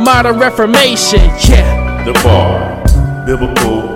modern reformation. Yeah. The Bar, Biblical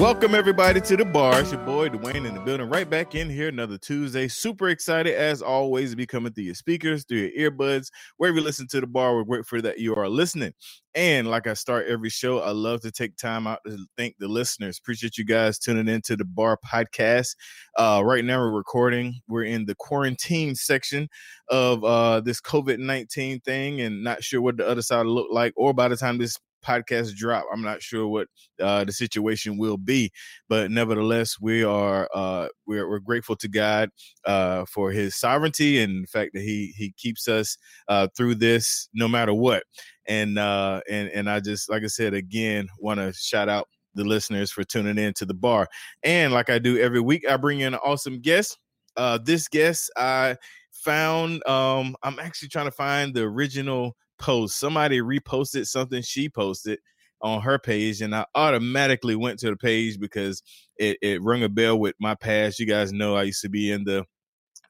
Welcome everybody to the bar. It's your boy Dwayne in the building, right back in here another Tuesday. Super excited as always to be coming through your speakers, through your earbuds, wherever you listen to the bar. We're grateful that you are listening. And like I start every show, I love to take time out to thank the listeners. Appreciate you guys tuning into the bar podcast. Uh, right now we're recording. We're in the quarantine section of uh, this COVID nineteen thing, and not sure what the other side will look like, or by the time this podcast drop. I'm not sure what uh the situation will be but nevertheless we are uh we're, we're grateful to god uh for his sovereignty and the fact that he he keeps us uh through this no matter what. And uh and and i just like i said again want to shout out the listeners for tuning in to the bar. And like i do every week i bring in an awesome guest. Uh this guest i found um i'm actually trying to find the original post. Somebody reposted something she posted on her page, and I automatically went to the page because it, it rung a bell with my past. You guys know I used to be in the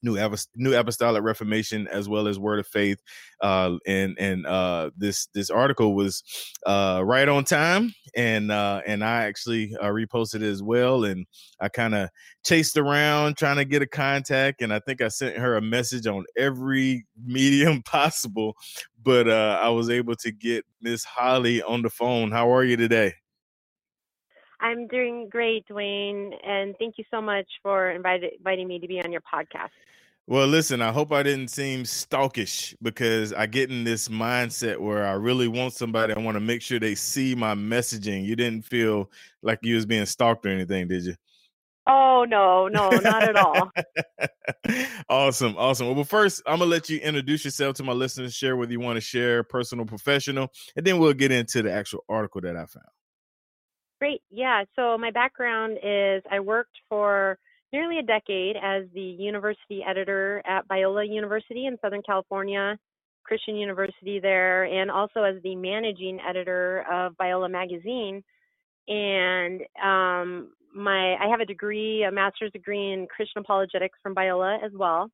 New, New Apostolic Reformation as well as Word of Faith, uh, and and uh, this this article was uh, right on time, and uh, and I actually uh, reposted it as well, and I kind of chased around trying to get a contact, and I think I sent her a message on every medium possible, but uh, I was able to get Miss Holly on the phone. How are you today? I'm doing great, Dwayne, and thank you so much for invited, inviting me to be on your podcast. Well, listen, I hope I didn't seem stalkish because I get in this mindset where I really want somebody. I want to make sure they see my messaging. You didn't feel like you was being stalked or anything, did you? Oh no, no, not at all. awesome, awesome. Well, but first, I'm gonna let you introduce yourself to my listeners, share whether you want to share personal, professional, and then we'll get into the actual article that I found. Great. Yeah. So my background is I worked for nearly a decade as the university editor at Biola University in Southern California, Christian University there, and also as the managing editor of Biola Magazine. And um, my I have a degree, a master's degree in Christian apologetics from Biola as well.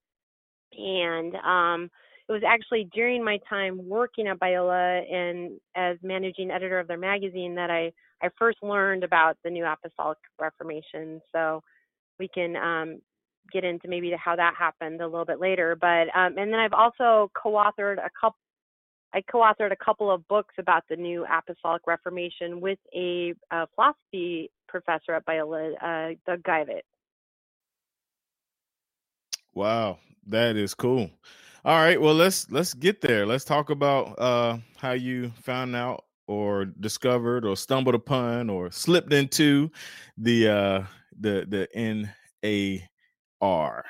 And um, it was actually during my time working at Biola and as managing editor of their magazine that I I first learned about the New Apostolic Reformation. So we can um, get into maybe how that happened a little bit later. But um, and then I've also co-authored a couple. I co-authored a couple of books about the New Apostolic Reformation with a, a philosophy professor at Biola, uh, Doug Geivett. Wow, that is cool. All right, well let's let's get there. Let's talk about uh, how you found out or discovered or stumbled upon or slipped into the uh the the NAR.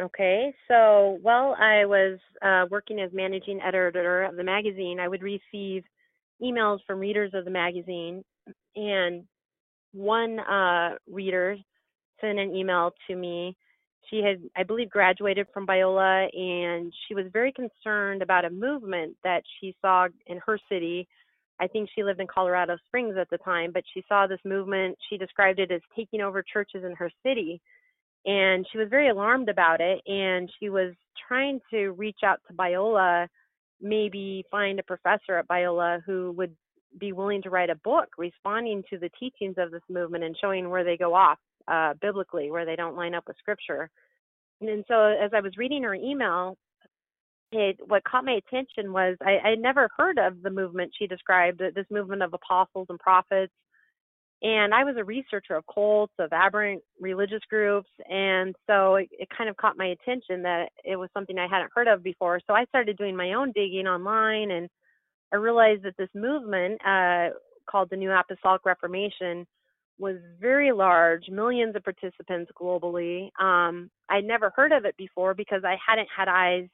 Okay, so while I was uh, working as managing editor of the magazine, I would receive emails from readers of the magazine, and one uh, reader sent an email to me. She had, I believe, graduated from Biola, and she was very concerned about a movement that she saw in her city. I think she lived in Colorado Springs at the time, but she saw this movement. She described it as taking over churches in her city, and she was very alarmed about it. And she was trying to reach out to Biola, maybe find a professor at Biola who would be willing to write a book responding to the teachings of this movement and showing where they go off uh, biblically, where they don't line up with scripture. And so as I was reading her email, it, what caught my attention was I, I never heard of the movement she described, this movement of apostles and prophets. And I was a researcher of cults, of aberrant religious groups. And so it, it kind of caught my attention that it was something I hadn't heard of before. So I started doing my own digging online and I realized that this movement uh, called the New Apostolic Reformation was very large, millions of participants globally. Um, I'd never heard of it before because I hadn't had eyes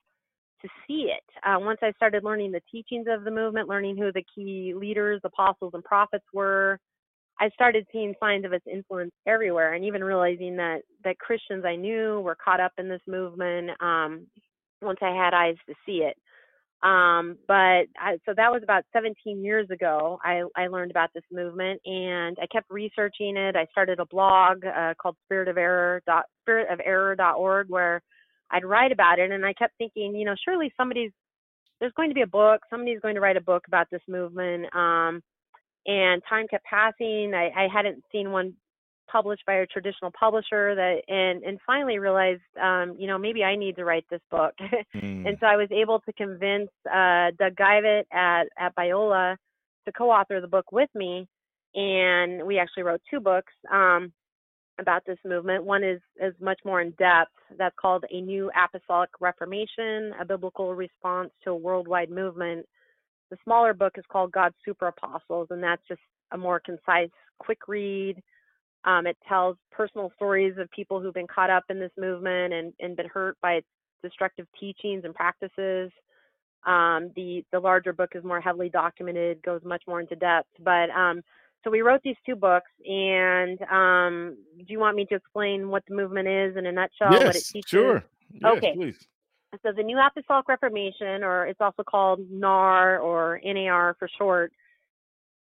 to see it. Uh, once I started learning the teachings of the movement, learning who the key leaders, apostles, and prophets were, I started seeing signs of its influence everywhere, and even realizing that that Christians I knew were caught up in this movement. Um, once I had eyes to see it, um, but I, so that was about 17 years ago. I, I learned about this movement, and I kept researching it. I started a blog uh, called Spirit of Error dot Spirit of Error dot org where I'd write about it, and I kept thinking, you know, surely somebody's there's going to be a book. Somebody's going to write a book about this movement. Um, and time kept passing. I, I hadn't seen one published by a traditional publisher that and and finally realized um you know maybe I need to write this book. Mm. and so I was able to convince uh Doug Geivett at at Biola to co-author the book with me and we actually wrote two books um about this movement. One is is much more in depth. That's called a new apostolic reformation a biblical response to a worldwide movement. The smaller book is called God's Super Apostles and that's just a more concise quick read um, it tells personal stories of people who've been caught up in this movement and, and been hurt by its destructive teachings and practices. Um, the the larger book is more heavily documented, goes much more into depth. But um, so we wrote these two books, and um, do you want me to explain what the movement is in a nutshell? Yes, what it teaches? sure. Yes, okay. Please. So the New Apostolic Reformation, or it's also called NAR or NAR for short,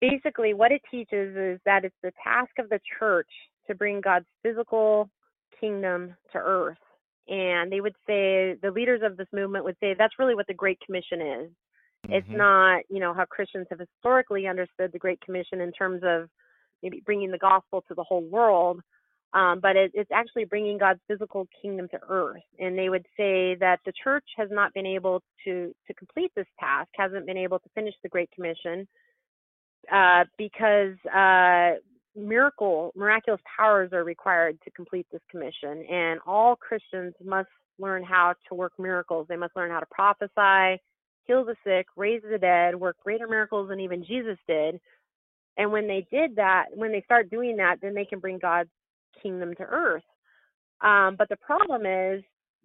basically what it teaches is that it's the task of the church to bring God's physical kingdom to earth. And they would say, the leaders of this movement would say that's really what the Great Commission is. Mm-hmm. It's not, you know, how Christians have historically understood the Great Commission in terms of maybe bringing the gospel to the whole world, um, but it, it's actually bringing God's physical kingdom to earth. And they would say that the church has not been able to to complete this task, hasn't been able to finish the Great Commission uh, because uh, miracle, miraculous powers are required to complete this commission, and all Christians must learn how to work miracles. They must learn how to prophesy, heal the sick, raise the dead, work greater miracles than even Jesus did. And when they did that, when they start doing that, then they can bring God's kingdom to earth. Um, but the problem is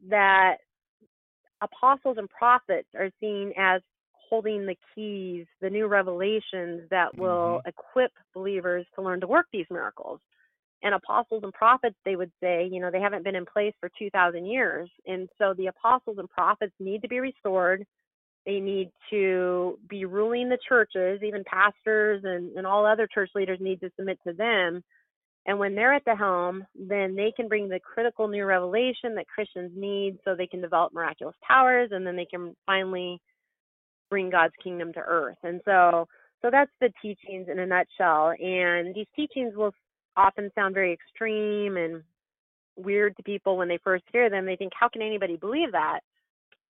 that apostles and prophets are seen as holding the keys, the new revelations that will mm-hmm. equip believers to learn to work these miracles. And apostles and prophets, they would say, you know, they haven't been in place for 2,000 years. And so the apostles and prophets need to be restored. They need to be ruling the churches, even pastors and, and all other church leaders need to submit to them. And when they're at the helm, then they can bring the critical new revelation that Christians need so they can develop miraculous powers and then they can finally bring God's kingdom to earth. And so so that's the teachings in a nutshell. And these teachings will often sound very extreme and weird to people when they first hear them. They think, how can anybody believe that?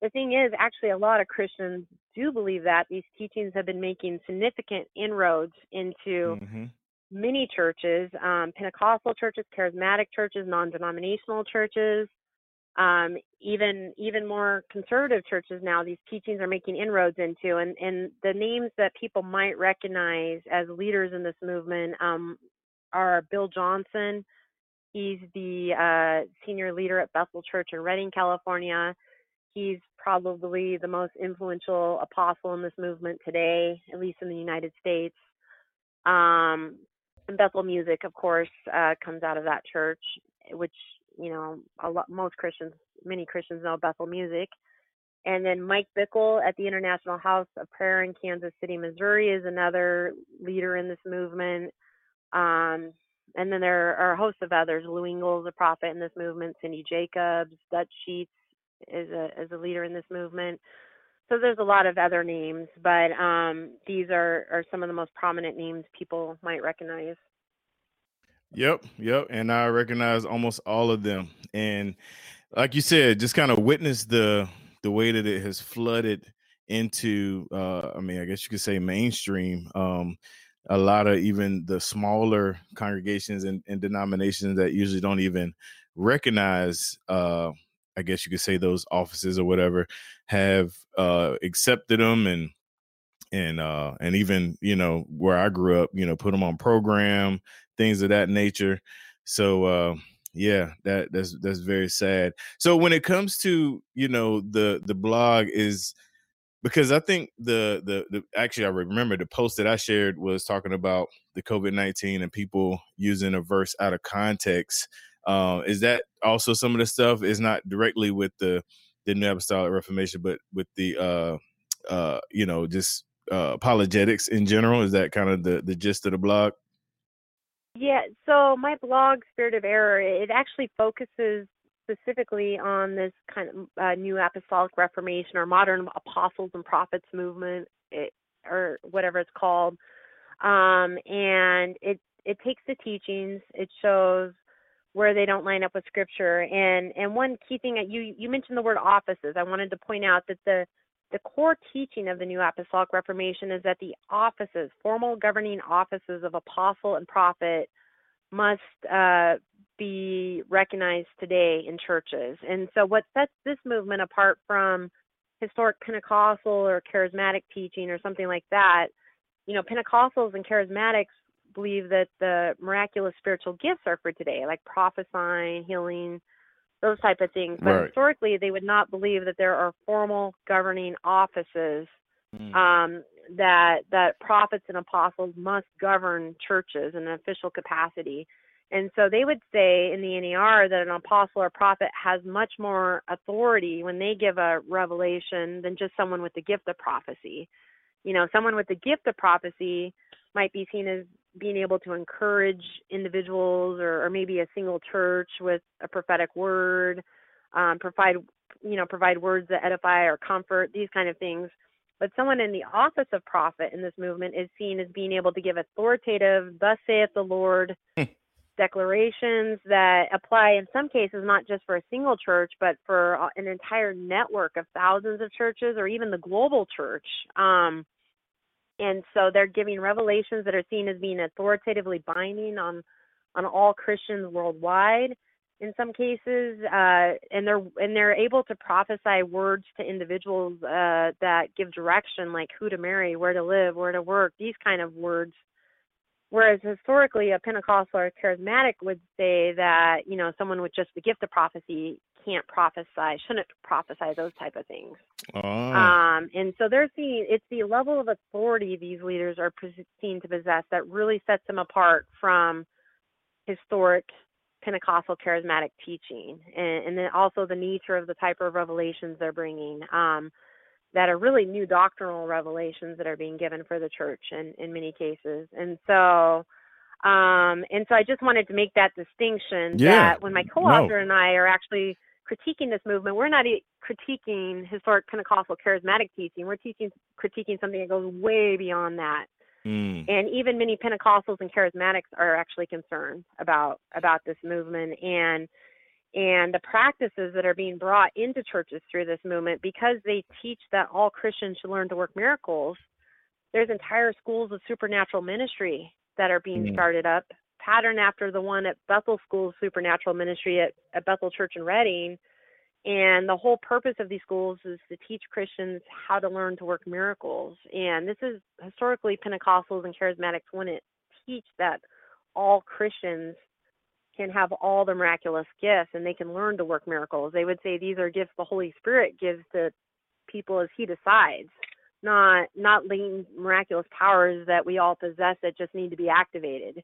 The thing is, actually, a lot of Christians do believe that. These teachings have been making significant inroads into mm-hmm. many churches um, Pentecostal churches, charismatic churches, non denominational churches um, even even more conservative churches now these teachings are making inroads into and and the names that people might recognize as leaders in this movement um, are bill johnson. He's the uh, senior leader at bethel church in redding california. He's probably the most influential apostle in this movement today at least in the united states. Um, and bethel music of course uh, comes out of that church which you know, a lot most Christians, many Christians know Bethel Music. And then Mike Bickle at the International House of Prayer in Kansas City, Missouri, is another leader in this movement. Um, and then there are a host of others. Lou Engle is a prophet in this movement. Cindy Jacobs, Dutch Sheets is a is a leader in this movement. so there's a lot of other names, but um, these are, are some of the most prominent names people might recognize. Yep, yep, and I recognize almost all of them. And like you said, just kind of witness the the way that it has flooded into. Uh, I mean, I guess you could say mainstream. Um, a lot of even the smaller congregations and, and denominations that usually don't even recognize uh, I guess you could say those offices or whatever have uh, accepted them and and uh and even you know where I grew up, you know, put them on program, things of that nature. So uh yeah, that that's that's very sad. So when it comes to, you know, the the blog is because I think the, the the actually I remember the post that I shared was talking about the COVID nineteen and people using a verse out of context uh, is that also some of the stuff is not directly with the the New Apostolic Reformation, but with the uh, uh, you know just uh, apologetics in general? Is that kind of the the gist of the blog? Yeah. So my blog, Spirit of Error, it actually focuses specifically on this kind of uh, New Apostolic Reformation or modern apostles and prophets movement, it, or whatever it's called. Um, and it it takes the teachings, it shows where they don't line up with scripture. And and one key thing that you you mentioned the word offices. I wanted to point out that the the core teaching of the New Apostolic Reformation is that the offices, formal governing offices of apostle and prophet, must uh, be recognized today in churches. And so, what sets this movement apart from historic Pentecostal or charismatic teaching or something like that, you know, Pentecostals and charismatics believe that the miraculous spiritual gifts are for today, like prophesying, healing, those type of things. But right. historically, they would not believe that there are formal governing offices mm. um, that that prophets and apostles must govern churches in an official capacity. And so they would say in the NAR that an apostle or prophet has much more authority when they give a revelation than just someone with the gift of prophecy. You know, someone with the gift of prophecy might be seen as being able to encourage individuals or, or maybe a single church with a prophetic word, um, provide you know provide words that edify or comfort these kind of things. But someone in the office of prophet in this movement is seen as being able to give authoritative, thus saith the Lord, hmm. declarations that apply in some cases not just for a single church, but for an entire network of thousands of churches or even the global church. Um, and so they're giving revelations that are seen as being authoritatively binding on on all Christians worldwide in some cases uh, and they're and they're able to prophesy words to individuals uh, that give direction like who to marry where to live where to work these kind of words whereas historically a pentecostal or charismatic would say that you know someone with just the gift of prophecy can't prophesy, shouldn't prophesy, those type of things. Oh. Um, and so they're seeing it's the level of authority these leaders are seen to possess that really sets them apart from historic Pentecostal charismatic teaching, and, and then also the nature of the type of revelations they're bringing. Um, that are really new doctrinal revelations that are being given for the church in, in many cases. And so um, and so I just wanted to make that distinction yeah. that when my co-author no. and I are actually critiquing this movement, we're not critiquing historic Pentecostal charismatic teaching. We're teaching critiquing something that goes way beyond that. Mm. And even many Pentecostals and charismatics are actually concerned about about this movement and and the practices that are being brought into churches through this movement because they teach that all Christians should learn to work miracles. There's entire schools of supernatural ministry that are being mm. started up pattern after the one at Bethel School of Supernatural Ministry at, at Bethel Church in Redding. And the whole purpose of these schools is to teach Christians how to learn to work miracles. And this is historically Pentecostals and Charismatics wouldn't teach that all Christians can have all the miraculous gifts and they can learn to work miracles. They would say these are gifts the Holy Spirit gives to people as He decides, not not latent miraculous powers that we all possess that just need to be activated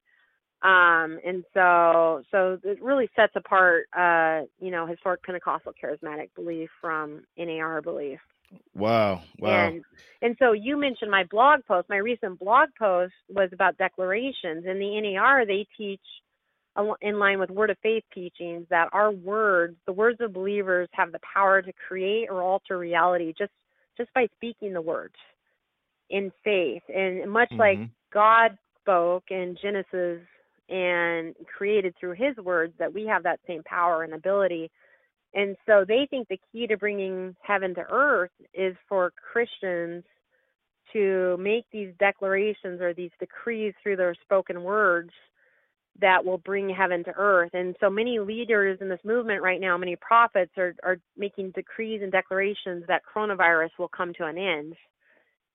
um, and so so it really sets apart uh, you know historic Pentecostal charismatic belief from NAR belief. Wow, wow. And and so you mentioned my blog post. My recent blog post was about declarations. In the NAR, they teach in line with word of faith teachings that our words, the words of believers, have the power to create or alter reality, just just by speaking the words in faith. And much Mhm. like God spoke in Genesis and created through his words, that we have that same power and ability. And so they think the key to bringing heaven to earth is for Christians to make these declarations or these decrees through their spoken words that will bring heaven to earth. And so many leaders in this movement right now, many prophets are, are making decrees and declarations that coronavirus will come to an end.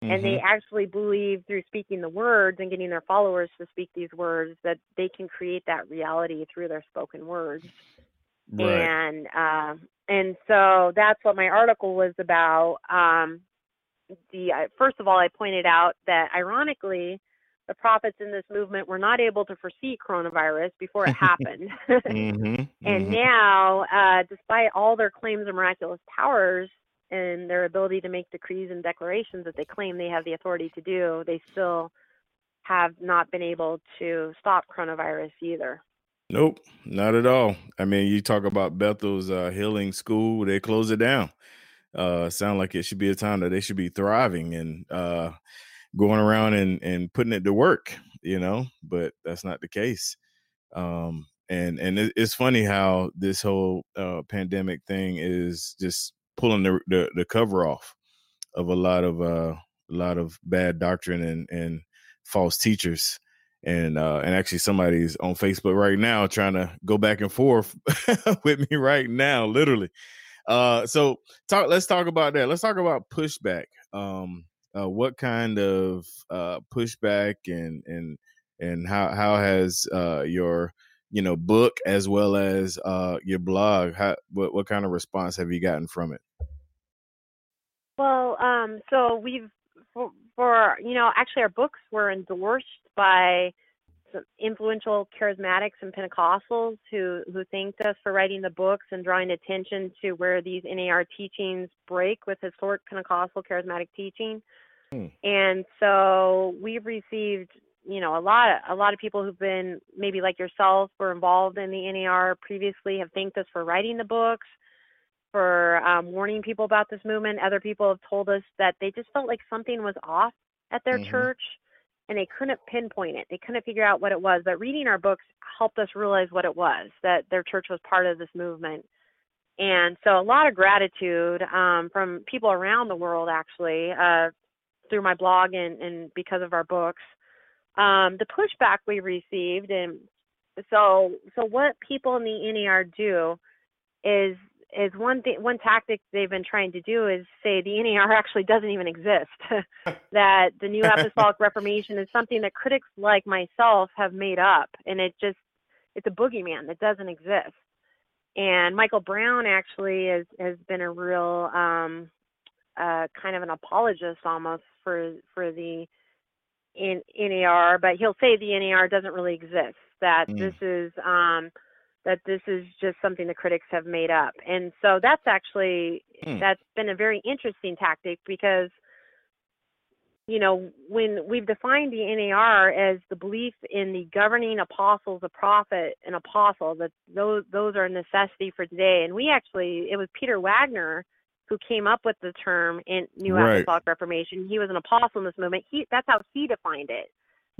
And they Mhm. actually believe through speaking the words and getting their followers to speak these words that they can create that reality through their spoken words right. and uh, and so that's what my article was about. Um, the uh, first of all, I pointed out that ironically, the prophets in this movement were not able to foresee coronavirus before it happened, Mhm. and Mhm. now, uh, despite all their claims of miraculous powers and their ability to make decrees and declarations that they claim they have the authority to do, they still have not been able to stop coronavirus either. Nope, not at all. I mean, you talk about Bethel's uh, healing school; they close it down. Uh, sound like it should be a time that they should be thriving and uh, going around and and putting it to work. You know, but that's not the case. Um, and and it, it's funny how this whole uh, pandemic thing is just pulling the, the the cover off of a lot of uh, a lot of bad doctrine and and false teachers and uh and actually somebody's on facebook right now trying to go back and forth with me right now literally uh so talk let's talk about that let's talk about pushback um uh what kind of uh pushback and and and how how has uh your you know book as well as uh your blog how what, what kind of response have you gotten from it? Well, um, so we've for, for you know actually our books were endorsed by influential charismatics and Pentecostals who who thanked us for writing the books and drawing attention to where these NAR teachings break with historic Pentecostal charismatic teaching. Hmm. And so we've received you know a lot of, a lot of people who've been maybe like yourself were involved in the NAR previously have thanked us for writing the books for um, warning people about this movement. Other people have told us that they just felt like something was off at their Mhm. church and they couldn't pinpoint it. They couldn't figure out what it was. But reading our books helped us realize what it was that their church was part of this movement. And so a lot of gratitude um, from people around the world actually uh, through my blog and, and because of our books. Um, the pushback we received and so so what people in the NAR do is is one thing one tactic they've been trying to do is say the NAR actually doesn't even exist. that the New Apostolic Reformation is something that critics like myself have made up, and it just it's a boogeyman that doesn't exist. And Michael Brown actually has has been a real um, uh, kind of an apologist almost for for the in NAR, but he'll say the NAR doesn't really exist. That Mm. this is um, that this is just something the critics have made up, and so that's actually Hmm. that's been a very interesting tactic because you know when we've defined the NAR as the belief in the governing apostles, a prophet, an apostle, that those those are a necessity for today, and we actually it was Peter Wagner who came up with the term in New Right. Apostolic Reformation. He was an apostle in this movement. He that's how he defined it.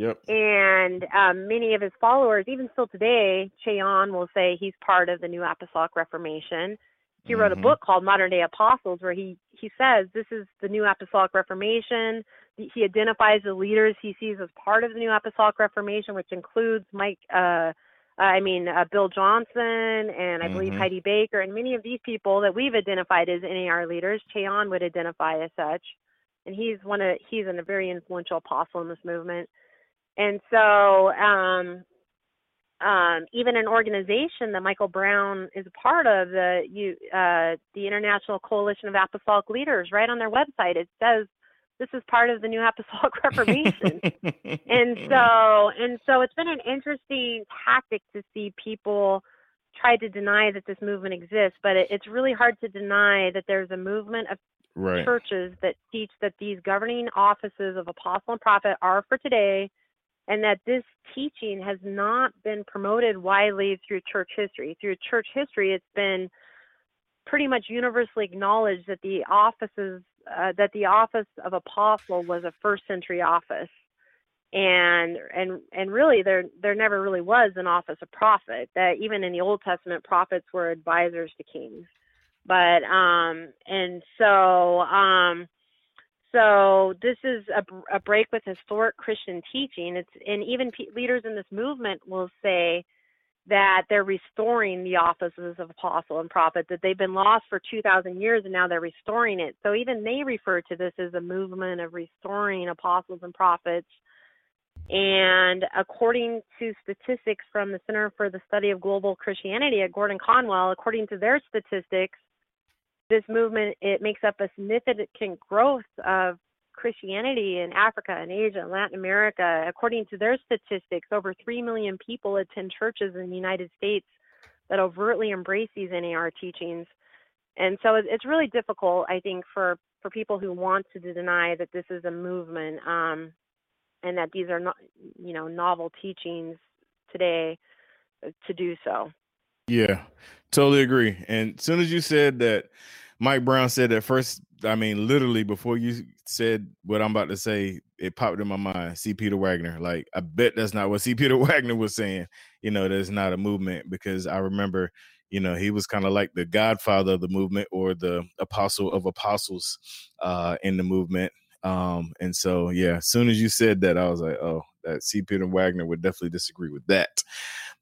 Yep And um, many of his followers, even still today, Che Ahn will say he's part of the New Apostolic Reformation. He wrote Mhm. a book called Modern Day Apostles, where he he says this is the New Apostolic Reformation. He identifies the leaders he sees as part of the New Apostolic Reformation, which includes Mike, uh, I mean uh, Bill Johnson, and I believe Mhm. Heidi Baker, and many of these people that we've identified as NAR leaders. Che Ahn would identify as such, and he's one of he's a very influential apostle in this movement. And so, um, um, even an organization that Michael Brown is a part of, the you, uh, the International Coalition of Apostolic Leaders, right on their website, it says this is part of the New Apostolic Reformation. and so, and so, it's been an interesting tactic to see people try to deny that this movement exists, but it, it's really hard to deny that there's a movement of right churches that teach that these governing offices of apostle and prophet are for today and that this teaching has not been promoted widely through church history. Through church history, it's been pretty much universally acknowledged that the offices uh, that the office of apostle was a first century office and and and really there there never really was an office of prophet that even in the old testament prophets were advisors to kings but um and so um so this is a, a break with historic christian teaching. It's and even leaders in this movement will say that they're restoring the offices of apostle and prophet that they've been lost for 2000 years and now they're restoring it. So even they refer to this as a movement of restoring apostles and prophets. And according to statistics from the Center for the Study of Global Christianity at Gordon Conwell, according to their statistics, this movement it makes up a significant growth of Christianity in Africa and Asia and Latin America. According to their statistics, over 3 million people attend churches in the United States that overtly embrace these NAR teachings. And so it's really difficult, I think, for, for people who want to deny that this is a movement. Um, and that these are not you know novel teachings today uh, to do so yeah totally agree and as soon as you said that mike brown said that first i mean literally before you said what i'm about to say it popped in my mind c. Peter wagner. Like i bet that's not what c. Peter wagner was saying. You know there's not a movement because i remember you know he was kind of like the godfather of the movement or the apostle of apostles uh in the movement um, and so yeah, as soon as you said that, I was like, oh, that C. Peter Wagner would definitely disagree with that.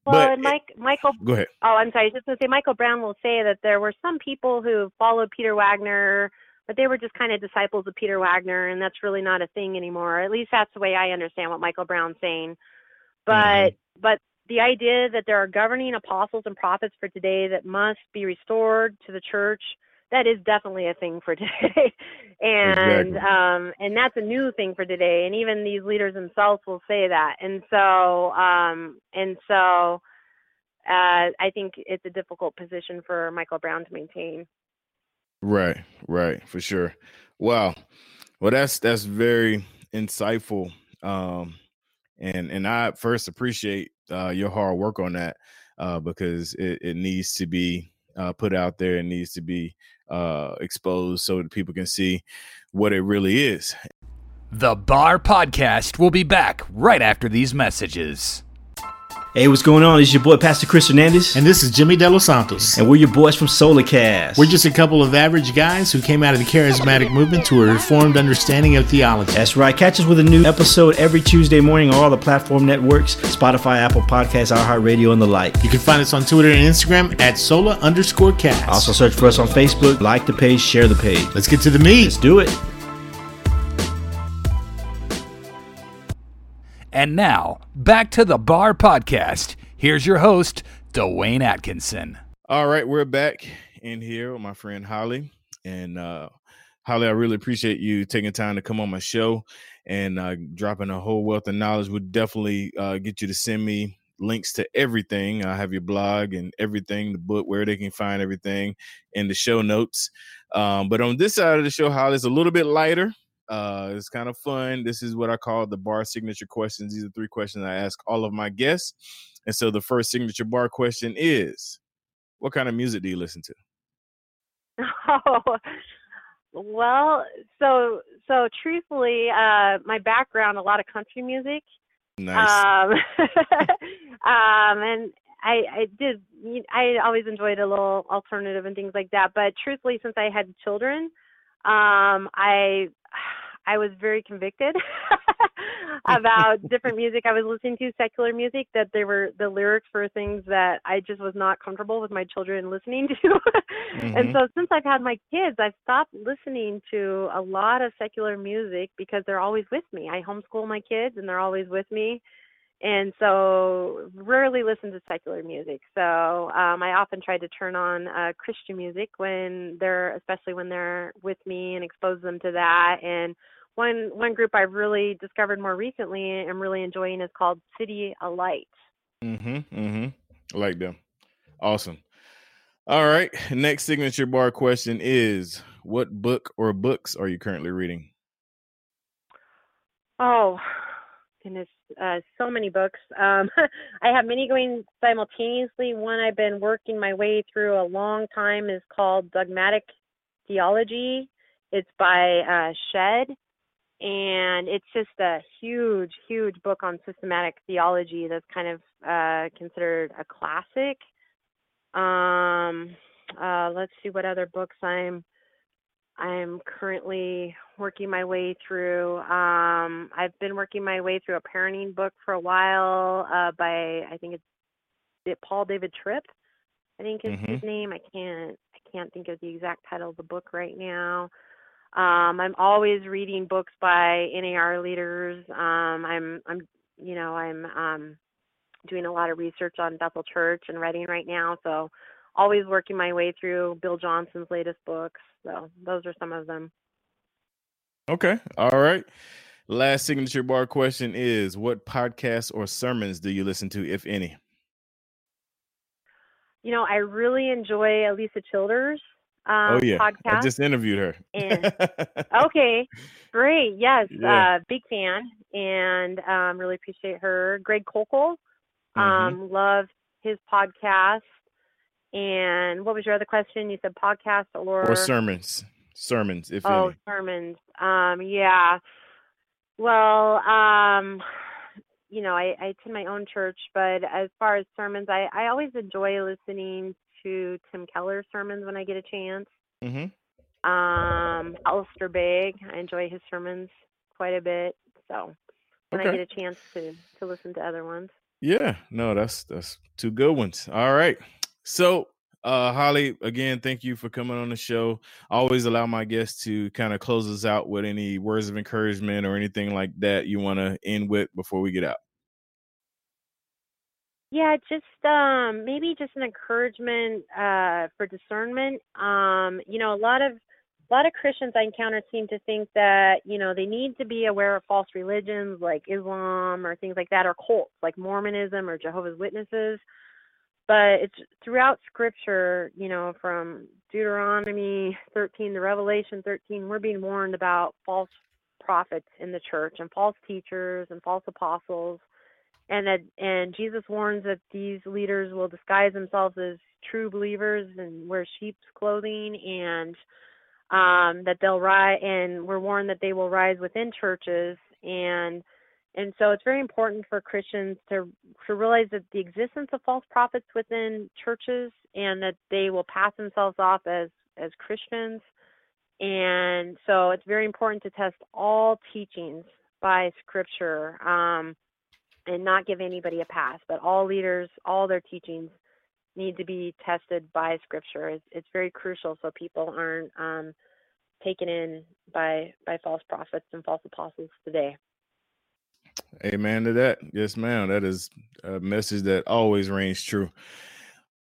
Well, but Mike, Michael. Go ahead. Oh, I'm sorry. I was Just to say, Michael Brown will say that there were some people who followed Peter Wagner, but they were just kind of disciples of Peter Wagner, and that's really not a thing anymore. At least that's the way I understand what Michael Brown's saying. But mm-hmm. but the idea that there are governing apostles and prophets for today that must be restored to the church that is definitely a thing for today. And exactly. um and that's a new thing for today and even these leaders themselves will say that. And so um and so uh i think it's a difficult position for michael brown to maintain. Right right for sure. Wow. Well that's that's very insightful um and and i first appreciate uh your hard work on that uh because it, it needs to be uh, put out there and needs to be uh, exposed so that people can see what it really is. The Bar Podcast will be back right after these messages. Hey, what's going on? It's your boy Pastor Chris Hernandez. And this is Jimmy De Los Santos. And we're your boys from Solacast. We're just a couple of average guys who came out of the charismatic movement to a reformed understanding of theology. That's right. Catch us with a new episode every Tuesday morning on all the platform networks Spotify, Apple Podcasts, iHeartRadio, and the like. You can find us on Twitter and Instagram at Sola underscore cast. Also search for us on Facebook, like the page, share the page. Let's get to the meat. Let's do it. And now, back to the Bar Podcast. Here's your host, Dwayne Atkinson. All right, we're back in here with my friend Holly. And uh Holly, I really appreciate you taking time to come on my show and uh, dropping a whole wealth of knowledge. Would definitely uh, get you to send me links to everything. I have your blog and everything, the book, where they can find everything in the show notes. Um, but on this side of the show, Holly, it's a little bit lighter. Uh, it's kind of fun. This is what I call the bar signature questions. These are three questions I ask all of my guests. And so the first signature bar question is what kind of music do you listen to? Oh, well, so so truthfully, uh, my background a lot of country music. Nice. Um, um, and I I did I always enjoyed a little alternative and things like that. But truthfully, since I had children, um, I I was very convicted about different music I was listening to, secular music, that there were the lyrics were things that I just was not comfortable with my children listening to. mm-hmm. And so since I've had my kids, I've stopped listening to a lot of secular music because they're always with me. I homeschool my kids and they're always with me and so rarely listen to secular music. So um, I often try to turn on uh, Christian music when they're, especially when they're with me, and expose them to that. And one one group I've really discovered more recently and am really enjoying is called CityAlight. Mm-hmm. Mm-hmm. I like them. Awesome. All right. Next signature bar question is: What book or books are you currently reading? Oh, goodness, uh, so many books. Um, I have many going simultaneously. One I've been working my way through a long time is called Dogmatic Theology, It's by uh, Shedd, and it's just a huge, huge book on systematic theology that's kind of uh, considered a classic. Um, uh, let's see what other books I'm I'm currently working my way through. Um, I've been working my way through a parenting book for a while uh, by I think it's Paul David Tripp. I think is Mhm. his name. I can't I can't think of the exact title of the book right now. Um, I'm always reading books by NAR leaders. Um, I'm I'm you know I'm um, doing a lot of research on Bethel Church and Redding right now, so always working my way through Bill Johnson's latest books. So those are some of them. Okay. All right. Last signature bar question is what podcasts or sermons do you listen to, if any? You know, I really enjoy Alisa Childers um, oh yeah. podcast. I just interviewed her. and- okay, great. Yes, Yeah. uh, big fan, and um, really appreciate her. Greg Koukl, um, love his podcast. And what was your other question? You said podcast or or sermons. Sermons, if Oh, any. sermons. Um, yeah. Well, um, you know, I, I attend my own church, but as far as sermons, I, I always enjoy listening to Tim Keller's sermons when I get a chance. Mm-hmm. Um, Alistair Begg, I enjoy his sermons quite a bit. So when I get a chance to to listen to other ones. Yeah, no, that's that's two good ones. All right. So uh Holly, again, thank you for coming on the show. I always allow my guests to kind of close us out with any words of encouragement or anything like that you want to end with before we get out. Yeah, just um maybe just an encouragement uh for discernment. Um, you know, a lot of a lot of Christians I encounter seem to think that, you know, they need to be aware of false religions like Islam or things like that or cults like Mormonism or Jehovah's Witnesses. But it's throughout scripture, you know, from Deuteronomy 13 to Revelation 13, we're being warned about false prophets in the church and false teachers and false apostles and that and Jesus warns that these leaders will disguise themselves as true believers and wear sheep's clothing and um that they'll rise and we're warned that they will rise within churches. And and so it's very important for Christians to to realize that the existence of false prophets within churches and that they will pass themselves off as as Christians. And so it's very important to test all teachings by scripture. Um and not give anybody a pass. But all leaders, all their teachings need to be tested by Scripture. It's, it's very crucial so people aren't um, taken in by by false prophets and false apostles today. Amen to that. Yes, ma'am. That is a message that always rings true.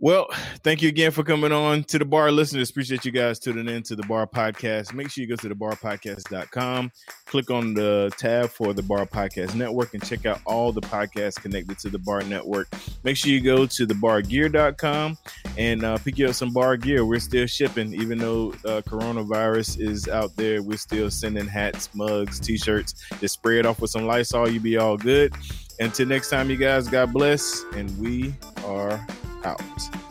Well, thank you again for coming on to the bar listeners. Appreciate you guys tuning in to the bar podcast. Make sure you go to the barpodcast.com, click on the tab for the bar podcast network, and check out all the podcasts connected to the bar network. Make sure you go to the bargear.com and uh, pick you up some bar gear. We're still shipping, even though uh, coronavirus is out there. We're still sending hats, mugs, t shirts. Just spray it off with some Lysol. You be all good. Until next time, you guys, God bless. And we are out.